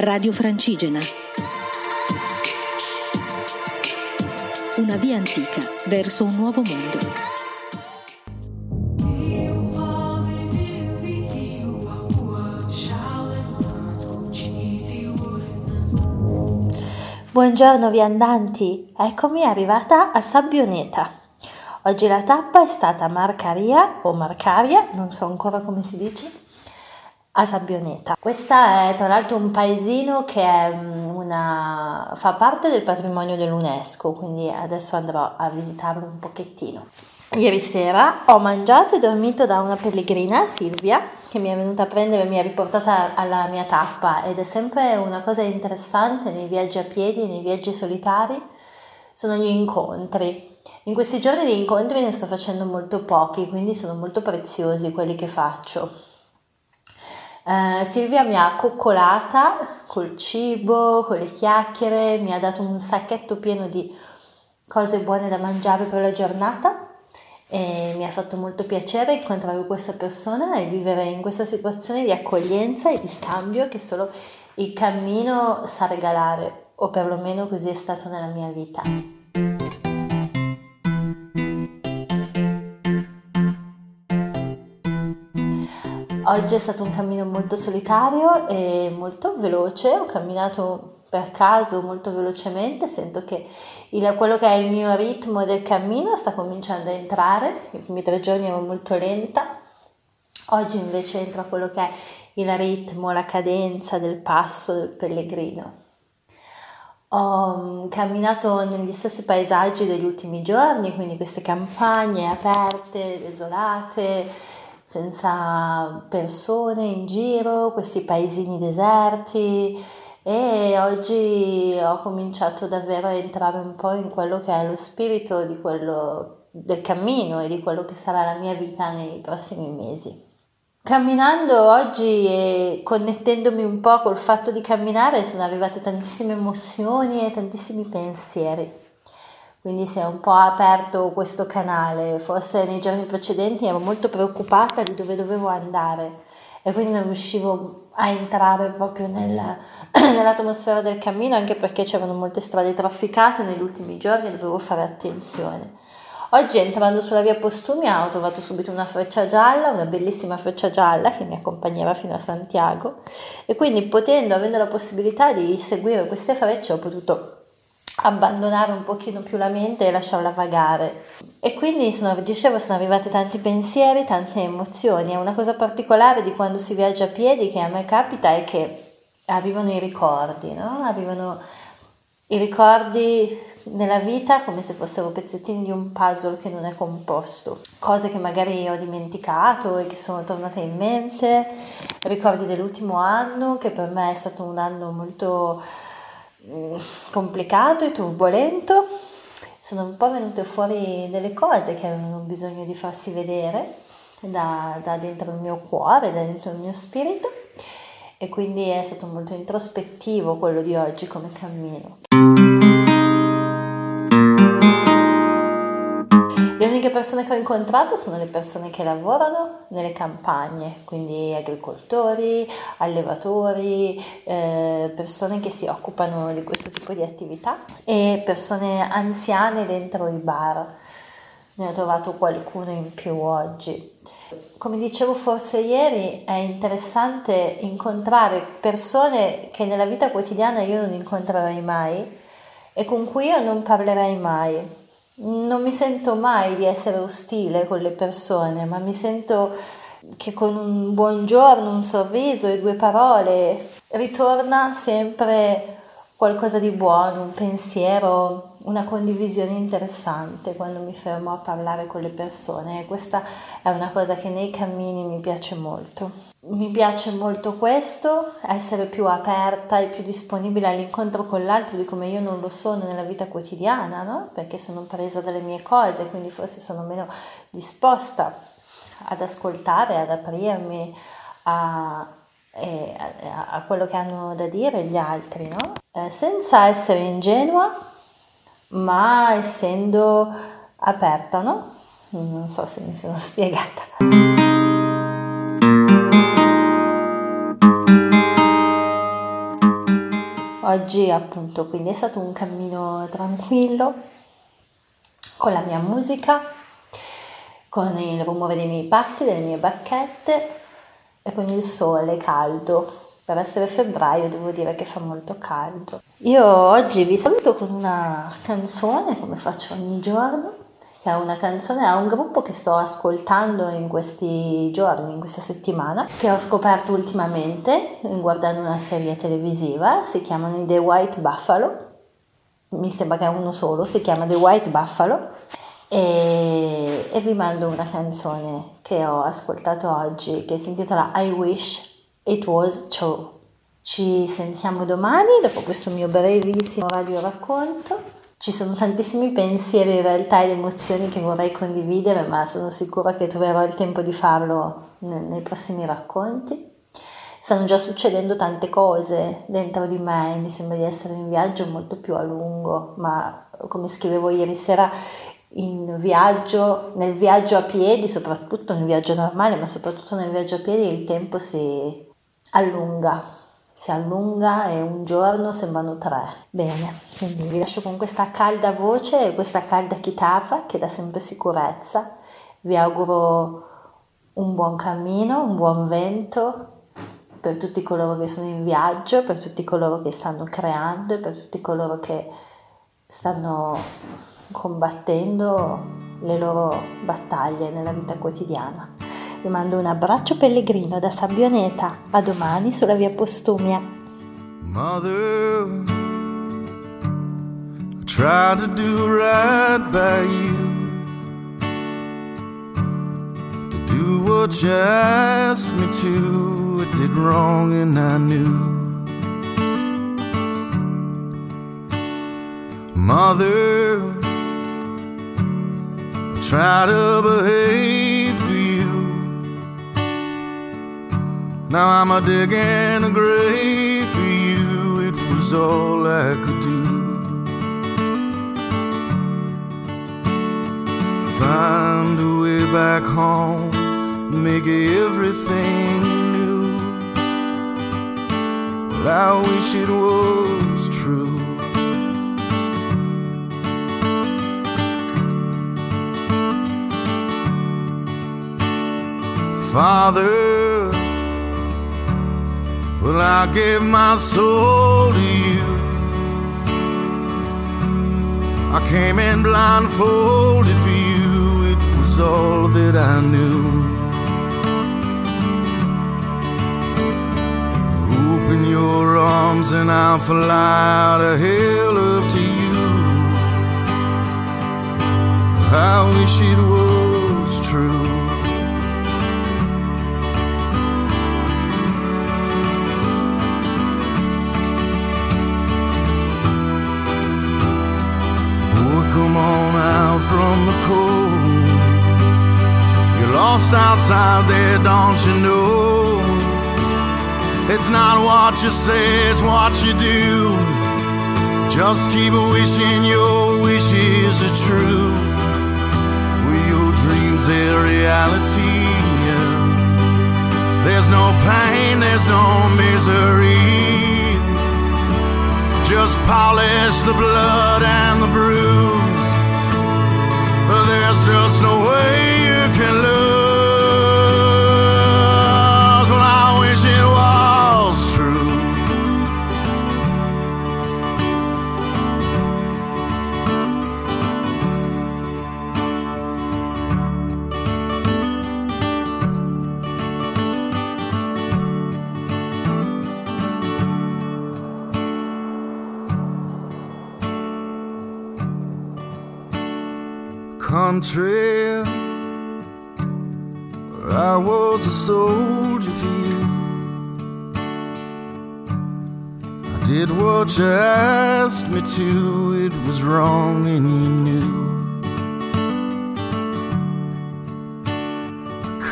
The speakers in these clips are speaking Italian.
Radio Francigena. Una via antica verso un nuovo mondo. Buongiorno viandanti, eccomi arrivata a Sabbioneta. Oggi la tappa è stata Marcaria o Marcaria, non so ancora come si dice, a Sabbioneta. Questa è tra l'altro un paesino che mm, una, fa parte del patrimonio dell'UNESCO, quindi adesso andrò a visitarlo un pochettino. Ieri sera ho mangiato e dormito da una pellegrina, Silvia, che mi è venuta a prendere e mi ha riportata alla mia tappa ed è sempre una cosa interessante nei viaggi a piedi, nei viaggi solitari, sono gli incontri. In questi giorni di incontri ne sto facendo molto pochi, quindi sono molto preziosi quelli che faccio. Uh, Silvia mi ha coccolata col cibo, con le chiacchiere, mi ha dato un sacchetto pieno di cose buone da mangiare per la giornata e mi ha fatto molto piacere incontrare questa persona e vivere in questa situazione di accoglienza e di scambio che solo il cammino sa regalare, o perlomeno così è stato nella mia vita. Oggi è stato un cammino molto solitario e molto veloce, ho camminato per caso molto velocemente, sento che il, quello che è il mio ritmo del cammino sta cominciando a entrare, i primi tre giorni ero molto lenta, oggi invece entra quello che è il ritmo, la cadenza del passo del pellegrino. Ho mm, camminato negli stessi paesaggi degli ultimi giorni, quindi queste campagne aperte, desolate, senza persone in giro, questi paesini deserti e oggi ho cominciato davvero a entrare un po' in quello che è lo spirito quello, del cammino e di quello che sarà la mia vita nei prossimi mesi. Camminando oggi e connettendomi un po' col fatto di camminare sono arrivate tantissime emozioni e tantissimi pensieri quindi si è un po' aperto questo canale. Forse nei giorni precedenti ero molto preoccupata di dove dovevo andare e quindi non riuscivo a entrare proprio nel, nell'atmosfera del cammino anche perché c'erano molte strade trafficate negli ultimi giorni e dovevo fare attenzione. Oggi entrando sulla via Postumia ho trovato subito una freccia gialla, una bellissima freccia gialla che mi accompagnerà fino a Santiago e quindi potendo, avendo la possibilità di seguire queste frecce ho potuto abbandonare un pochino più la mente e lasciarla vagare. E quindi sono, dicevo, sono arrivati tanti pensieri, tante emozioni. È una cosa particolare di quando si viaggia a piedi che a me capita è che arrivano i ricordi, no? Arrivano i ricordi nella vita come se fossero pezzettini di un puzzle che non è composto, cose che magari ho dimenticato e che sono tornate in mente, ricordi dell'ultimo anno che per me è stato un anno molto complicato e turbolento, sono un po' venute fuori delle cose che avevano bisogno di farsi vedere da, da dentro il mio cuore, da dentro il mio spirito e quindi è stato molto introspettivo quello di oggi come cammino. Uniche persone che ho incontrato sono le persone che lavorano nelle campagne, quindi agricoltori, allevatori, eh, persone che si occupano di questo tipo di attività e persone anziane dentro i bar. Ne ho trovato qualcuno in più oggi. Come dicevo forse ieri, è interessante incontrare persone che nella vita quotidiana io non incontrerei mai e con cui io non parlerei mai non mi sento mai di essere ostile con le persone, ma mi sento che con un buongiorno, un sorriso e due parole ritorna sempre qualcosa di buono, un pensiero, una condivisione interessante quando mi fermo a parlare con le persone questa è una cosa che nei cammini mi piace molto. Mi piace molto questo, essere più aperta e più disponibile all'incontro con l'altro di come io non lo sono nella vita quotidiana, no? Perché sono presa dalle mie cose, quindi forse sono meno disposta ad ascoltare, ad aprirmi a, a, a quello che hanno da dire gli altri, no? Eh, senza essere ingenua, ma essendo aperta, no? Non so se mi sono spiegata. Oggi appunto quindi è stato un cammino tranquillo con la mia musica, con il rumore dei miei passi, delle mie bacchette e con il sole caldo. Per essere febbraio devo dire che fa molto caldo. Io oggi vi saluto con una canzone come faccio ogni giorno che è una canzone a un gruppo che sto ascoltando in questi giorni, in questa settimana, che ho scoperto ultimamente guardando una serie televisiva, si chiamano The White Buffalo, mi sembra che è uno solo, si chiama The White Buffalo. E, e vi mando una canzone che ho ascoltato oggi che si intitola I Wish It Was True. Ci sentiamo domani dopo questo mio brevissimo radio racconto ci sono tantissimi pensieri, realtà ed emozioni che vorrei condividere, ma sono sicura che troverò il tempo di farlo nei, prossimi racconti. Stanno già succedendo tante cose dentro di me, mi sembra di essere in viaggio molto più a lungo, ma come scrivevo ieri sera, viaggio, nel viaggio a piedi, soprattutto nel viaggio normale, ma soprattutto nel viaggio a piedi il tempo si allunga si allunga e un giorno sembrano tre. Bene, quindi vi lascio con questa calda voce e questa calda chitarra che dà sempre sicurezza. Vi auguro un buon cammino, un buon vento per tutti coloro che sono in viaggio, per tutti coloro che stanno creando e per tutti coloro che stanno combattendo le loro battaglie nella vita quotidiana. Vi mando un abbraccio pellegrino da Sabbioneta. A domani sulla via Postumia. Mother, I tried to do right by you. To do what you asked me to. I did wrong and I knew. Mother, I try to behave Now I'm a digging a grave for you. It was all I could do. Find a way back home, make everything new. Well, I wish it was true. Father well, I gave my soul to you. I came in blindfolded for you, it was all that I knew. Open your arms and I'll fly out of hell up to you. I wish it was true. Lost outside there, don't you know? It's not what you say, it's what you do. Just keep wishing your wishes are true. With your dreams, they're reality. There's no pain, there's no misery. Just polish the blood and the bruise. But there's just no way you can lose. Country. I was a soldier for you. I did what you asked me to. It was wrong and you knew.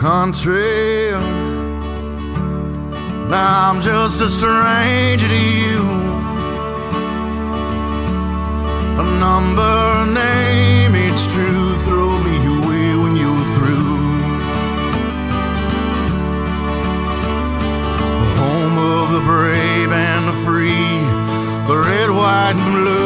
Country Now I'm just a stranger to you. A number, name, it's true. Throw me away when you're through. Home of the brave and the free, riding them